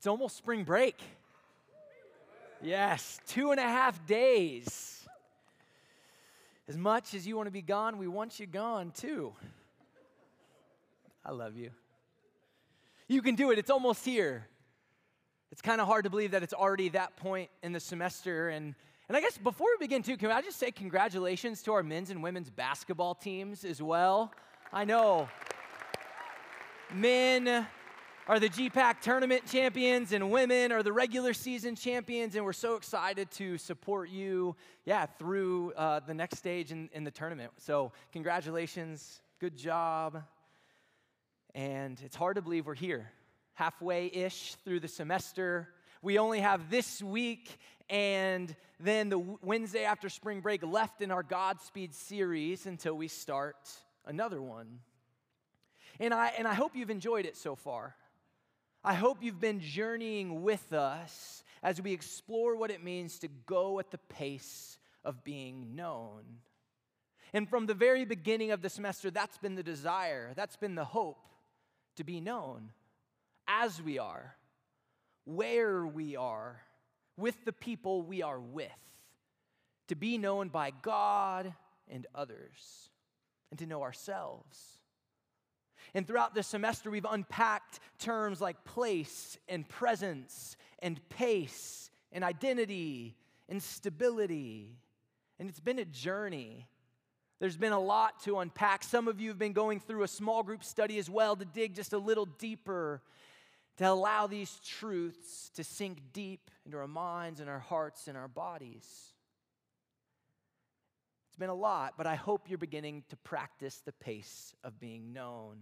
It's almost spring break. Yes, two and a half days. As much as you want to be gone, we want you gone too. I love you. You can do it, it's almost here. It's kind of hard to believe that it's already that point in the semester. And, and I guess before we begin, too, can I just say congratulations to our men's and women's basketball teams as well? I know. Men are the GPAC tournament champions, and women are the regular season champions. And we're so excited to support you, yeah, through uh, the next stage in, in the tournament. So, congratulations, good job. And it's hard to believe we're here, halfway ish through the semester. We only have this week and then the Wednesday after spring break left in our Godspeed series until we start another one. And I, and I hope you've enjoyed it so far. I hope you've been journeying with us as we explore what it means to go at the pace of being known. And from the very beginning of the semester, that's been the desire, that's been the hope to be known as we are, where we are, with the people we are with, to be known by God and others, and to know ourselves. And throughout this semester, we've unpacked terms like place and presence and pace and identity and stability. And it's been a journey. There's been a lot to unpack. Some of you have been going through a small group study as well to dig just a little deeper, to allow these truths to sink deep into our minds and our hearts and our bodies. It's been a lot, but I hope you're beginning to practice the pace of being known.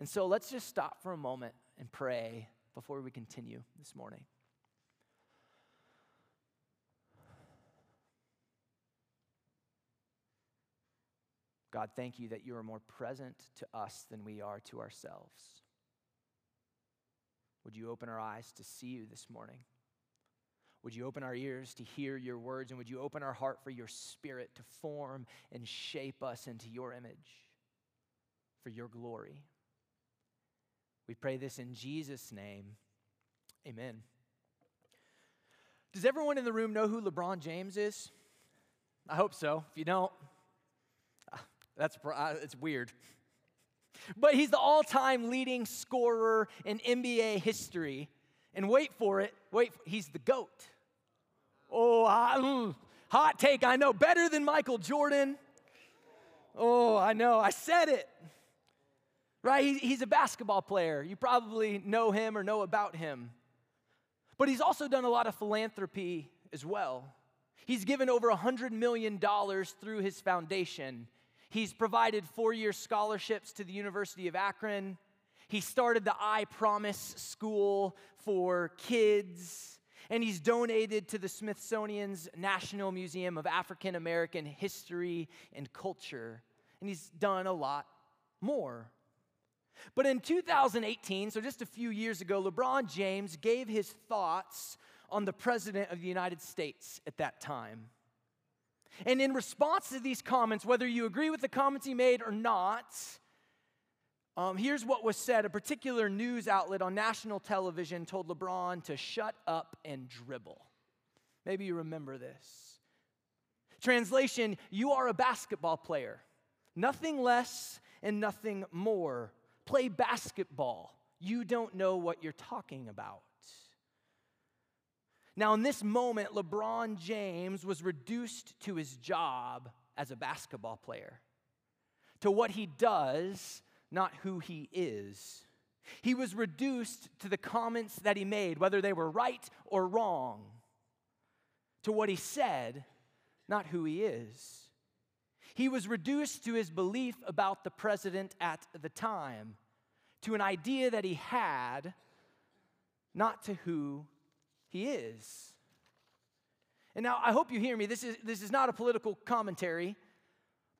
And so let's just stop for a moment and pray before we continue this morning. God, thank you that you are more present to us than we are to ourselves. Would you open our eyes to see you this morning? Would you open our ears to hear your words? And would you open our heart for your spirit to form and shape us into your image for your glory? We pray this in Jesus' name. Amen. Does everyone in the room know who LeBron James is? I hope so. If you don't, that's uh, it's weird. But he's the all-time leading scorer in NBA history. And wait for it, wait, he's the GOAT. Oh, mm, hot take, I know, better than Michael Jordan. Oh, I know, I said it right? He's a basketball player. You probably know him or know about him. But he's also done a lot of philanthropy as well. He's given over $100 million through his foundation. He's provided four year scholarships to the University of Akron. He started the I Promise School for kids. And he's donated to the Smithsonian's National Museum of African American History and Culture. And he's done a lot more. But in 2018, so just a few years ago, LeBron James gave his thoughts on the President of the United States at that time. And in response to these comments, whether you agree with the comments he made or not, um, here's what was said. A particular news outlet on national television told LeBron to shut up and dribble. Maybe you remember this. Translation You are a basketball player, nothing less and nothing more play basketball. You don't know what you're talking about. Now, in this moment, LeBron James was reduced to his job as a basketball player, to what he does, not who he is. He was reduced to the comments that he made, whether they were right or wrong, to what he said, not who he is. He was reduced to his belief about the president at the time, to an idea that he had, not to who he is. And now I hope you hear me. This is, this is not a political commentary,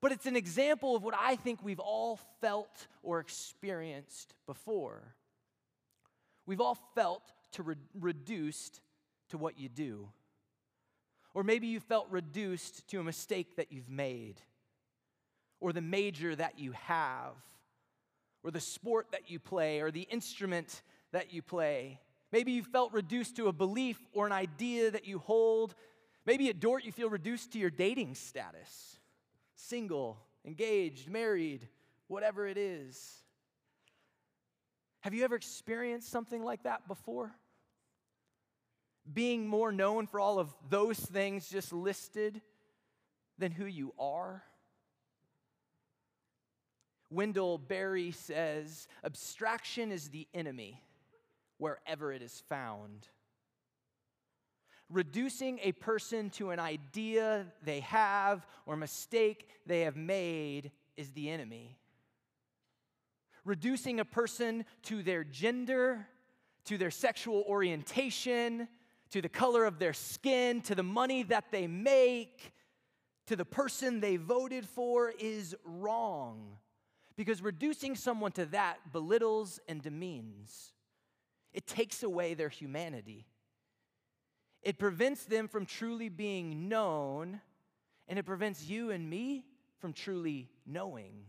but it's an example of what I think we've all felt or experienced before. We've all felt to re- reduced to what you do. Or maybe you felt reduced to a mistake that you've made, or the major that you have, or the sport that you play, or the instrument that you play. Maybe you felt reduced to a belief or an idea that you hold. Maybe at Dordt you feel reduced to your dating status single, engaged, married, whatever it is. Have you ever experienced something like that before? Being more known for all of those things just listed than who you are? Wendell Berry says abstraction is the enemy wherever it is found. Reducing a person to an idea they have or mistake they have made is the enemy. Reducing a person to their gender, to their sexual orientation, to the color of their skin, to the money that they make, to the person they voted for is wrong. Because reducing someone to that belittles and demeans. It takes away their humanity. It prevents them from truly being known, and it prevents you and me from truly knowing.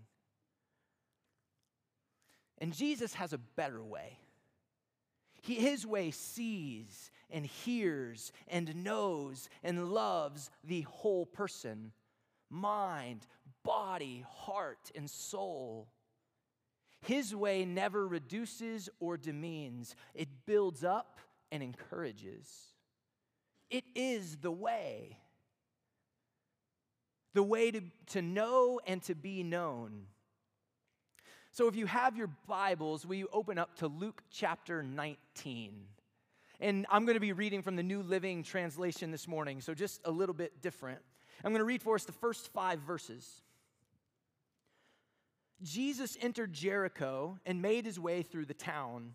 And Jesus has a better way. He, his way sees and hears and knows and loves the whole person mind, body, heart, and soul. His way never reduces or demeans, it builds up and encourages. It is the way. The way to, to know and to be known. So, if you have your Bibles, will you open up to Luke chapter 19? And I'm going to be reading from the New Living Translation this morning, so just a little bit different. I'm going to read for us the first five verses. Jesus entered Jericho and made his way through the town.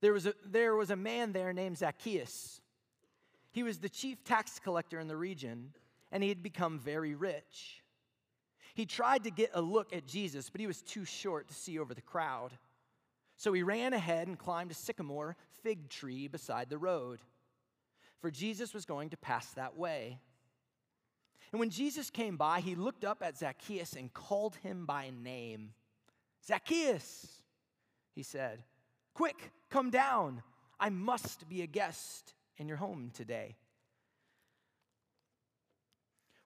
There was a, there was a man there named Zacchaeus. He was the chief tax collector in the region, and he had become very rich. He tried to get a look at Jesus, but he was too short to see over the crowd. So he ran ahead and climbed a sycamore fig tree beside the road, for Jesus was going to pass that way. And when Jesus came by, he looked up at Zacchaeus and called him by name. Zacchaeus, he said, quick, come down. I must be a guest in your home today.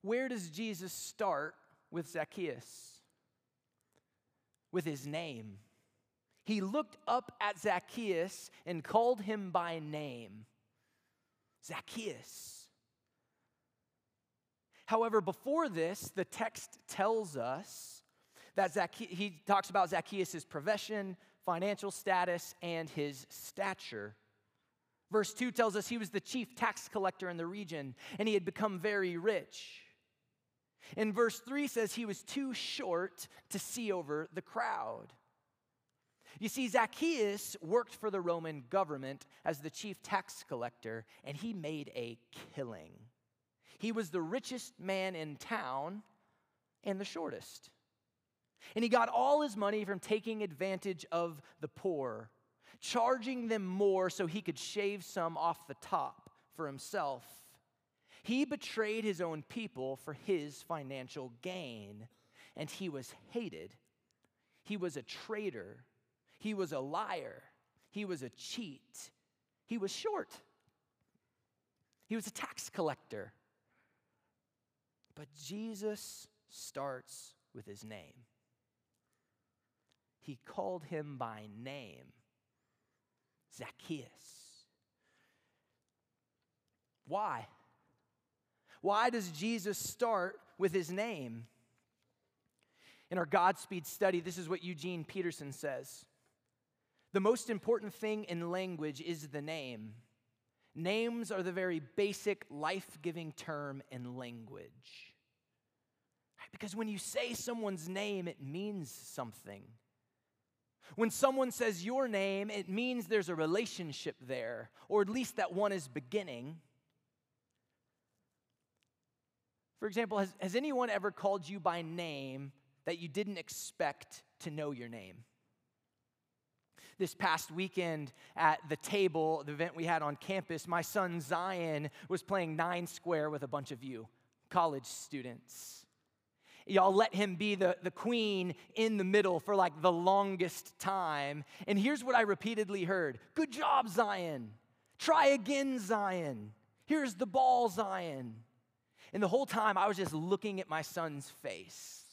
Where does Jesus start with Zacchaeus with his name. He looked up at Zacchaeus and called him by name Zacchaeus. However, before this, the text tells us that Zacchaeus, he talks about Zacchaeus' profession, financial status, and his stature. Verse 2 tells us he was the chief tax collector in the region and he had become very rich. And verse 3 says he was too short to see over the crowd. You see, Zacchaeus worked for the Roman government as the chief tax collector, and he made a killing. He was the richest man in town and the shortest. And he got all his money from taking advantage of the poor, charging them more so he could shave some off the top for himself. He betrayed his own people for his financial gain, and he was hated. He was a traitor. He was a liar. He was a cheat. He was short. He was a tax collector. But Jesus starts with his name. He called him by name Zacchaeus. Why? Why does Jesus start with his name? In our Godspeed study, this is what Eugene Peterson says The most important thing in language is the name. Names are the very basic life giving term in language. Because when you say someone's name, it means something. When someone says your name, it means there's a relationship there, or at least that one is beginning. For example, has, has anyone ever called you by name that you didn't expect to know your name? This past weekend at the table, the event we had on campus, my son Zion was playing nine square with a bunch of you, college students. Y'all let him be the, the queen in the middle for like the longest time. And here's what I repeatedly heard Good job, Zion. Try again, Zion. Here's the ball, Zion. And the whole time I was just looking at my son's face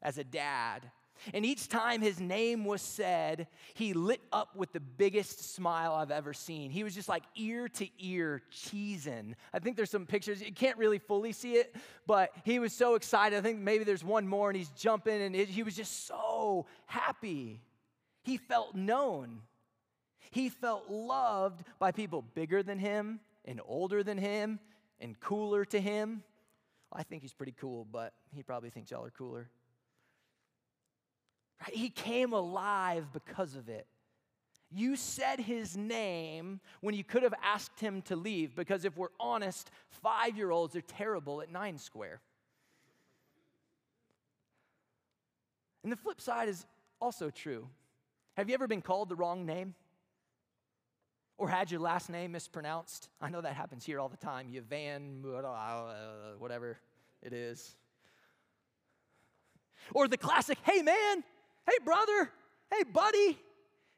as a dad and each time his name was said, he lit up with the biggest smile I've ever seen. He was just like ear to ear cheesing. I think there's some pictures. You can't really fully see it, but he was so excited. I think maybe there's one more and he's jumping and it, he was just so happy. He felt known. He felt loved by people bigger than him and older than him and cooler to him. I think he's pretty cool, but he probably thinks y'all are cooler. Right? He came alive because of it. You said his name when you could have asked him to leave, because if we're honest, five year olds are terrible at nine square. And the flip side is also true. Have you ever been called the wrong name? Or had your last name mispronounced? I know that happens here all the time. You van, whatever it is. Or the classic, hey man, Hey, brother. Hey, buddy.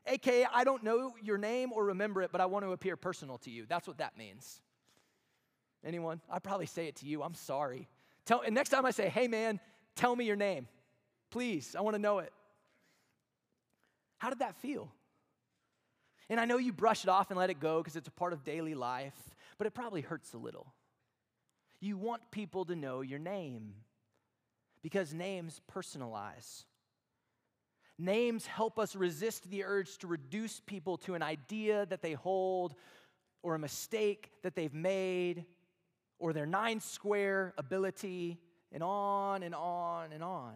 AKA, I don't know your name or remember it, but I want to appear personal to you. That's what that means. Anyone? I probably say it to you. I'm sorry. Tell, and next time I say, hey, man, tell me your name. Please, I want to know it. How did that feel? And I know you brush it off and let it go because it's a part of daily life, but it probably hurts a little. You want people to know your name because names personalize. Names help us resist the urge to reduce people to an idea that they hold, or a mistake that they've made, or their nine square ability, and on and on and on.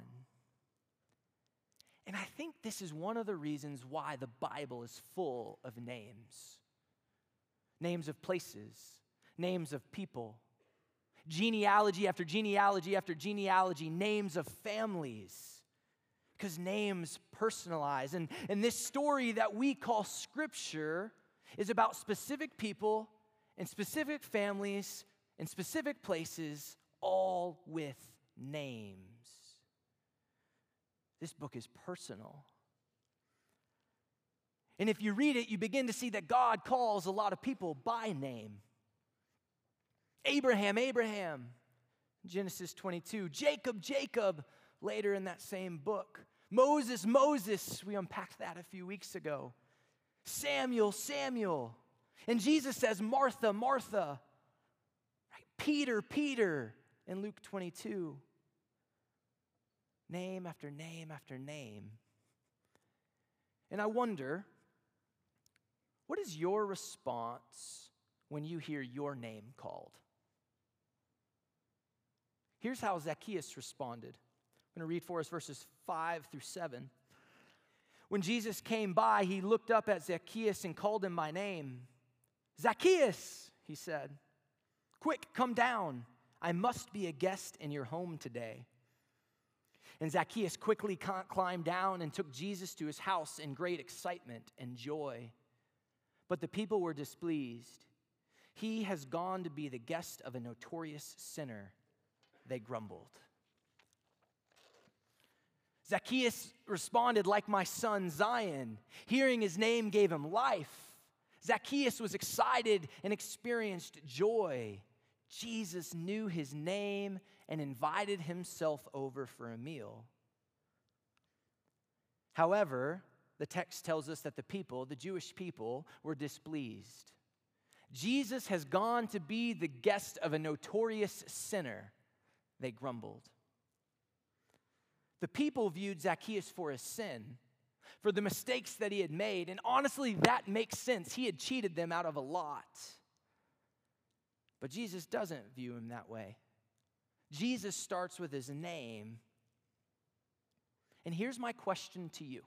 And I think this is one of the reasons why the Bible is full of names. Names of places, names of people, genealogy after genealogy after genealogy, names of families because names personalize. And, and this story that we call Scripture is about specific people and specific families and specific places, all with names. This book is personal. And if you read it, you begin to see that God calls a lot of people by name. Abraham, Abraham, Genesis 22. Jacob, Jacob, later in that same book. Moses, Moses, we unpacked that a few weeks ago. Samuel, Samuel. And Jesus says, Martha, Martha. Right? Peter, Peter in Luke 22. Name after name after name. And I wonder, what is your response when you hear your name called? Here's how Zacchaeus responded. I'm going to read for us verses 5 through 7. When Jesus came by, he looked up at Zacchaeus and called him by name. Zacchaeus, he said, quick, come down. I must be a guest in your home today. And Zacchaeus quickly climbed down and took Jesus to his house in great excitement and joy. But the people were displeased. He has gone to be the guest of a notorious sinner, they grumbled. Zacchaeus responded like my son Zion. Hearing his name gave him life. Zacchaeus was excited and experienced joy. Jesus knew his name and invited himself over for a meal. However, the text tells us that the people, the Jewish people, were displeased. Jesus has gone to be the guest of a notorious sinner, they grumbled. The people viewed Zacchaeus for his sin, for the mistakes that he had made. And honestly, that makes sense. He had cheated them out of a lot. But Jesus doesn't view him that way. Jesus starts with his name. And here's my question to you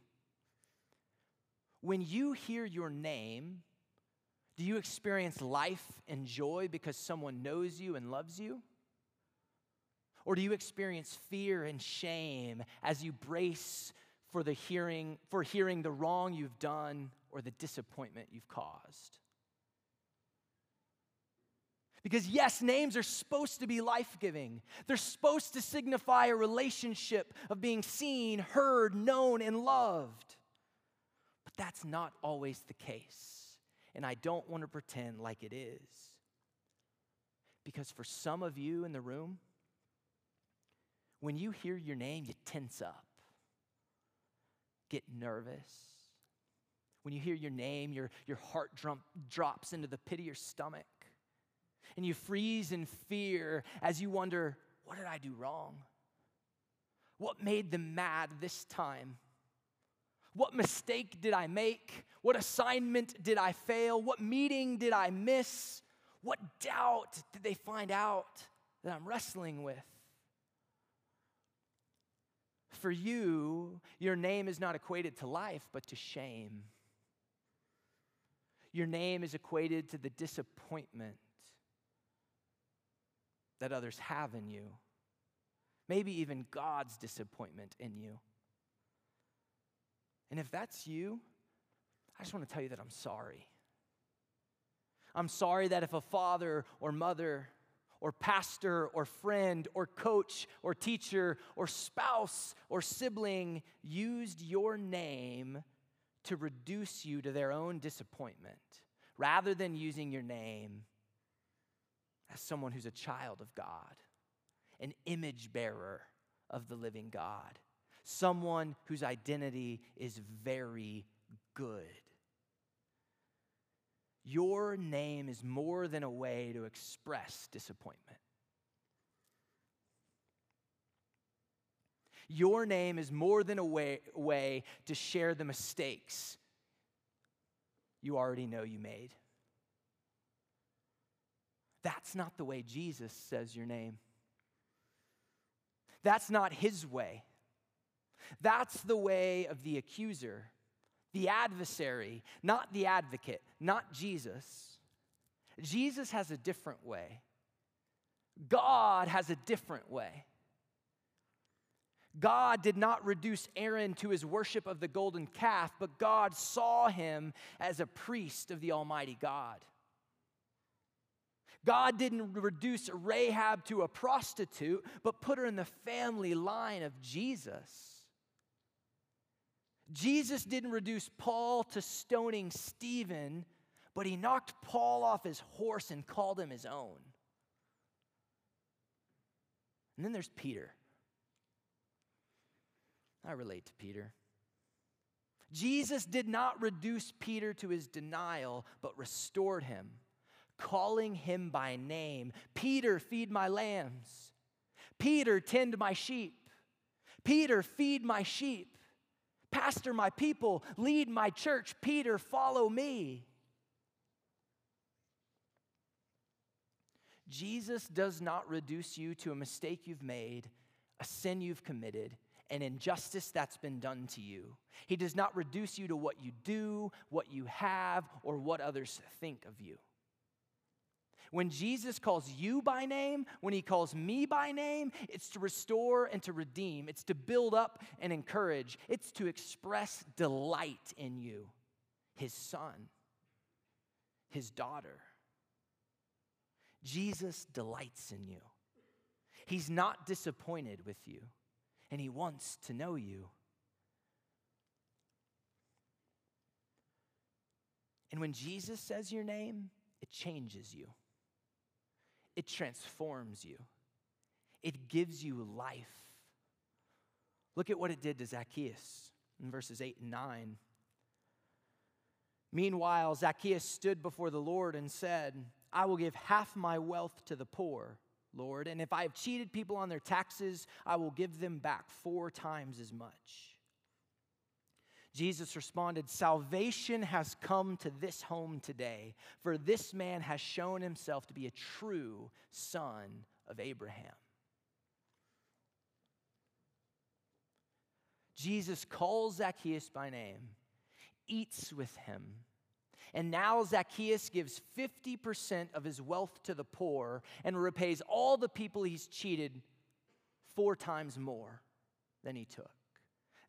When you hear your name, do you experience life and joy because someone knows you and loves you? Or do you experience fear and shame as you brace for the hearing for hearing the wrong you've done or the disappointment you've caused? Because, yes, names are supposed to be life giving. They're supposed to signify a relationship of being seen, heard, known, and loved. But that's not always the case. And I don't want to pretend like it is. Because for some of you in the room, when you hear your name, you tense up, get nervous. When you hear your name, your, your heart drum, drops into the pit of your stomach and you freeze in fear as you wonder, what did I do wrong? What made them mad this time? What mistake did I make? What assignment did I fail? What meeting did I miss? What doubt did they find out that I'm wrestling with? For you, your name is not equated to life, but to shame. Your name is equated to the disappointment that others have in you, maybe even God's disappointment in you. And if that's you, I just want to tell you that I'm sorry. I'm sorry that if a father or mother or pastor or friend or coach or teacher or spouse or sibling used your name to reduce you to their own disappointment rather than using your name as someone who's a child of God, an image bearer of the living God, someone whose identity is very good. Your name is more than a way to express disappointment. Your name is more than a way, way to share the mistakes you already know you made. That's not the way Jesus says your name. That's not his way. That's the way of the accuser, the adversary, not the advocate, not Jesus. Jesus has a different way. God has a different way. God did not reduce Aaron to his worship of the golden calf, but God saw him as a priest of the Almighty God. God didn't reduce Rahab to a prostitute, but put her in the family line of Jesus. Jesus didn't reduce Paul to stoning Stephen, but he knocked Paul off his horse and called him his own. And then there's Peter. I relate to Peter. Jesus did not reduce Peter to his denial, but restored him calling him by name Peter, feed my lambs. Peter, tend my sheep. Peter, feed my sheep. Pastor my people, lead my church. Peter, follow me. Jesus does not reduce you to a mistake you've made, a sin you've committed, an injustice that's been done to you. He does not reduce you to what you do, what you have, or what others think of you. When Jesus calls you by name, when he calls me by name, it's to restore and to redeem, it's to build up and encourage, it's to express delight in you, his son, his daughter. Jesus delights in you. He's not disappointed with you, and he wants to know you. And when Jesus says your name, it changes you it transforms you, it gives you life. Look at what it did to Zacchaeus in verses 8 and 9. Meanwhile, Zacchaeus stood before the Lord and said, I will give half my wealth to the poor, Lord, and if I have cheated people on their taxes, I will give them back four times as much. Jesus responded, Salvation has come to this home today, for this man has shown himself to be a true son of Abraham. Jesus calls Zacchaeus by name, eats with him, and now Zacchaeus gives 50% of his wealth to the poor and repays all the people he's cheated four times more than he took.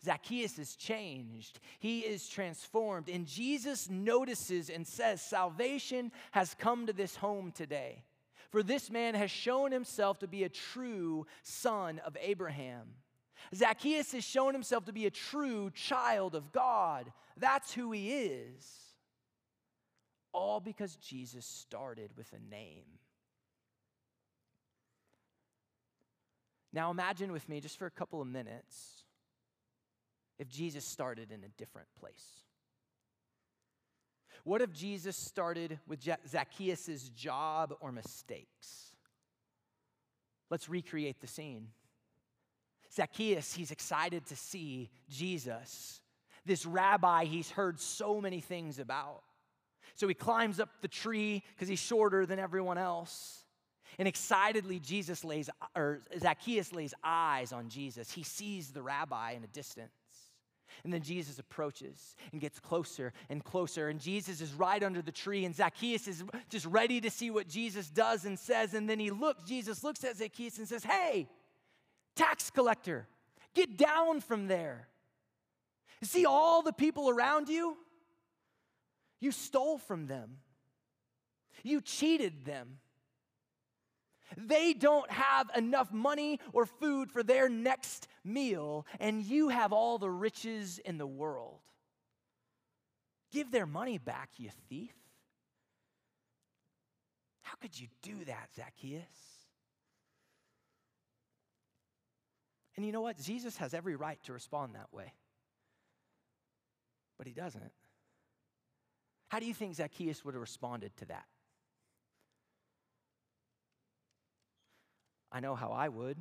Zacchaeus is changed. He is transformed. And Jesus notices and says, Salvation has come to this home today. For this man has shown himself to be a true son of Abraham. Zacchaeus has shown himself to be a true child of God. That's who he is. All because Jesus started with a name. Now imagine with me, just for a couple of minutes, if Jesus started in a different place. What if Jesus started with Zacchaeus' job or mistakes? Let's recreate the scene. Zacchaeus, he's excited to see Jesus, this rabbi he's heard so many things about. So he climbs up the tree because he's shorter than everyone else. And excitedly, Jesus lays, or Zacchaeus lays eyes on Jesus. He sees the rabbi in a distance. And then Jesus approaches and gets closer and closer. And Jesus is right under the tree. And Zacchaeus is just ready to see what Jesus does and says. And then he looks, Jesus looks at Zacchaeus and says, Hey, tax collector, get down from there. You see all the people around you? You stole from them, you cheated them. They don't have enough money or food for their next meal, and you have all the riches in the world. Give their money back, you thief. How could you do that, Zacchaeus? And you know what? Jesus has every right to respond that way, but he doesn't. How do you think Zacchaeus would have responded to that? I know how I would.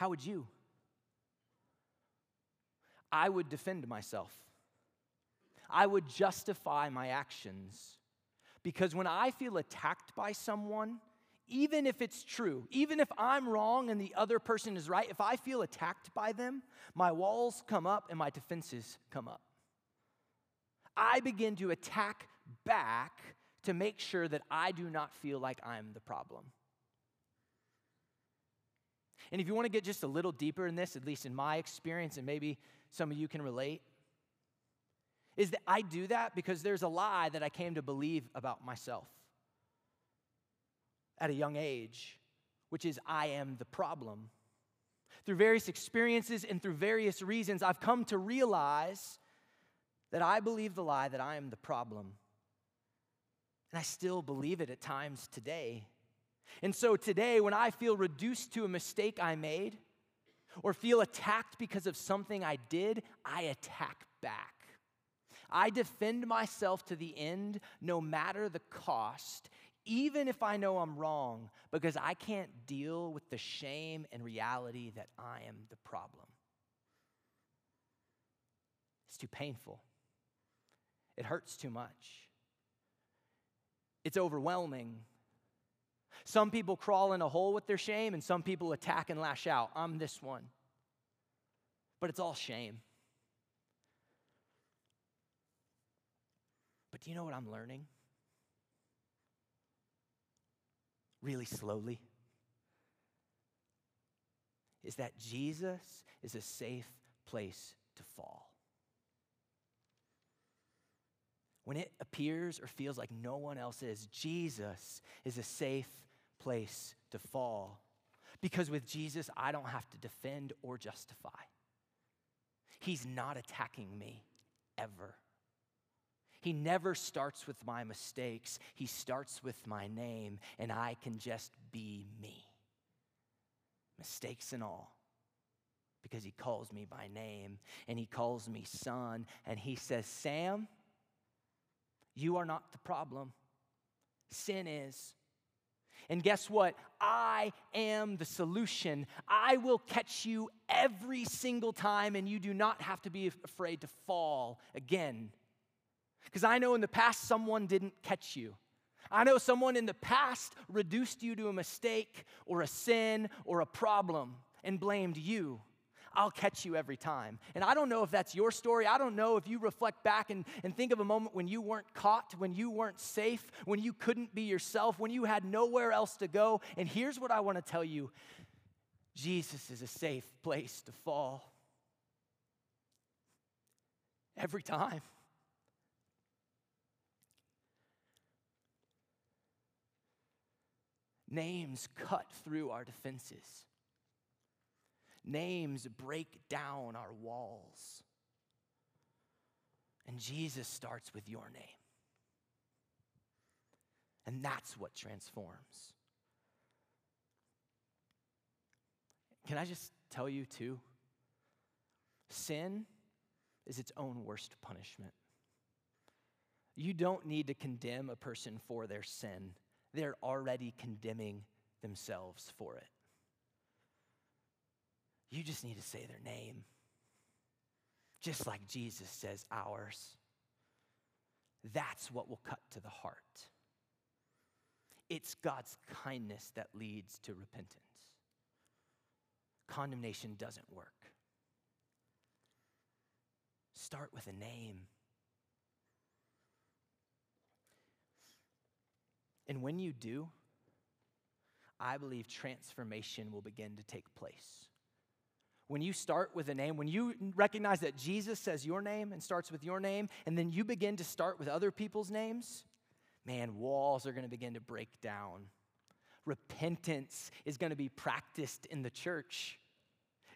How would you? I would defend myself. I would justify my actions. Because when I feel attacked by someone, even if it's true, even if I'm wrong and the other person is right, if I feel attacked by them, my walls come up and my defenses come up. I begin to attack back to make sure that I do not feel like I'm the problem. And if you want to get just a little deeper in this, at least in my experience, and maybe some of you can relate, is that I do that because there's a lie that I came to believe about myself at a young age, which is I am the problem. Through various experiences and through various reasons, I've come to realize that I believe the lie that I am the problem. And I still believe it at times today. And so today, when I feel reduced to a mistake I made or feel attacked because of something I did, I attack back. I defend myself to the end, no matter the cost, even if I know I'm wrong, because I can't deal with the shame and reality that I am the problem. It's too painful. It hurts too much. It's overwhelming. Some people crawl in a hole with their shame, and some people attack and lash out. I'm this one. But it's all shame. But do you know what I'm learning? Really slowly. Is that Jesus is a safe place to fall. When it appears or feels like no one else is, Jesus is a safe place to fall. Because with Jesus, I don't have to defend or justify. He's not attacking me ever. He never starts with my mistakes, He starts with my name, and I can just be me. Mistakes and all. Because He calls me by name, and He calls me son, and He says, Sam, you are not the problem, sin is. And guess what? I am the solution. I will catch you every single time, and you do not have to be afraid to fall again. Because I know in the past someone didn't catch you. I know someone in the past reduced you to a mistake or a sin or a problem and blamed you. I'll catch you every time. And I don't know if that's your story. I don't know if you reflect back and, and think of a moment when you weren't caught, when you weren't safe, when you couldn't be yourself, when you had nowhere else to go. And here's what I want to tell you Jesus is a safe place to fall. Every time. Names cut through our defenses. Names break down our walls. And Jesus starts with your name. And that's what transforms. Can I just tell you, too? Sin is its own worst punishment. You don't need to condemn a person for their sin, they're already condemning themselves for it. You just need to say their name, just like Jesus says ours. That's what will cut to the heart. It's God's kindness that leads to repentance. Condemnation doesn't work. Start with a name. And when you do, I believe transformation will begin to take place. When you start with a name, when you recognize that Jesus says your name and starts with your name, and then you begin to start with other people's names, man, walls are going to begin to break down. Repentance is going to be practiced in the church.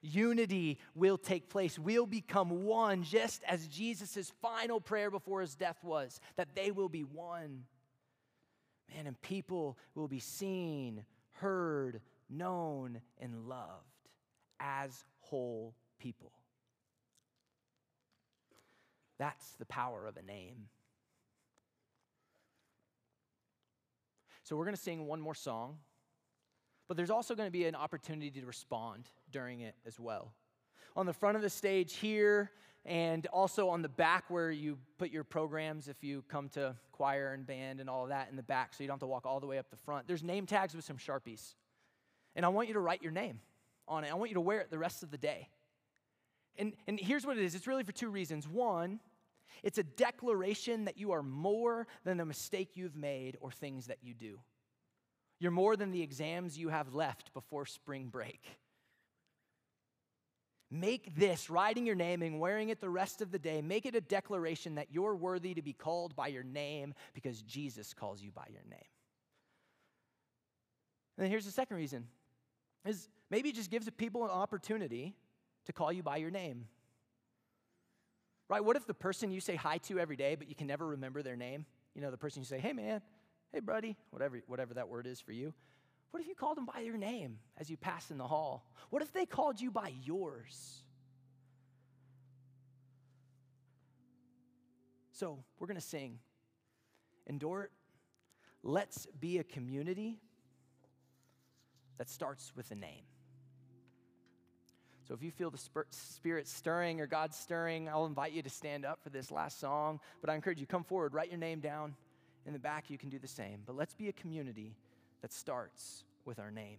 Unity will take place. We'll become one, just as Jesus' final prayer before his death was that they will be one. Man, and people will be seen, heard, known, and loved as whole people. That's the power of a name. So we're going to sing one more song, but there's also going to be an opportunity to respond during it as well. On the front of the stage here, and also on the back where you put your programs if you come to choir and band and all of that in the back, so you don't have to walk all the way up the front. There's name tags with some Sharpies. And I want you to write your name on it. I want you to wear it the rest of the day. And, and here's what it is it's really for two reasons. One, it's a declaration that you are more than the mistake you've made or things that you do. You're more than the exams you have left before spring break. Make this, writing your name and wearing it the rest of the day, make it a declaration that you're worthy to be called by your name because Jesus calls you by your name. And then here's the second reason is maybe it just gives people an opportunity to call you by your name. Right? What if the person you say hi to every day, but you can never remember their name? You know, the person you say, hey man, hey buddy, whatever, whatever that word is for you. What if you called them by your name as you pass in the hall? What if they called you by yours? So we're going to sing. Endure Let's be a community that starts with a name. So if you feel the Spirit stirring or God stirring, I'll invite you to stand up for this last song. But I encourage you, come forward, write your name down. In the back, you can do the same. But let's be a community that starts with our name.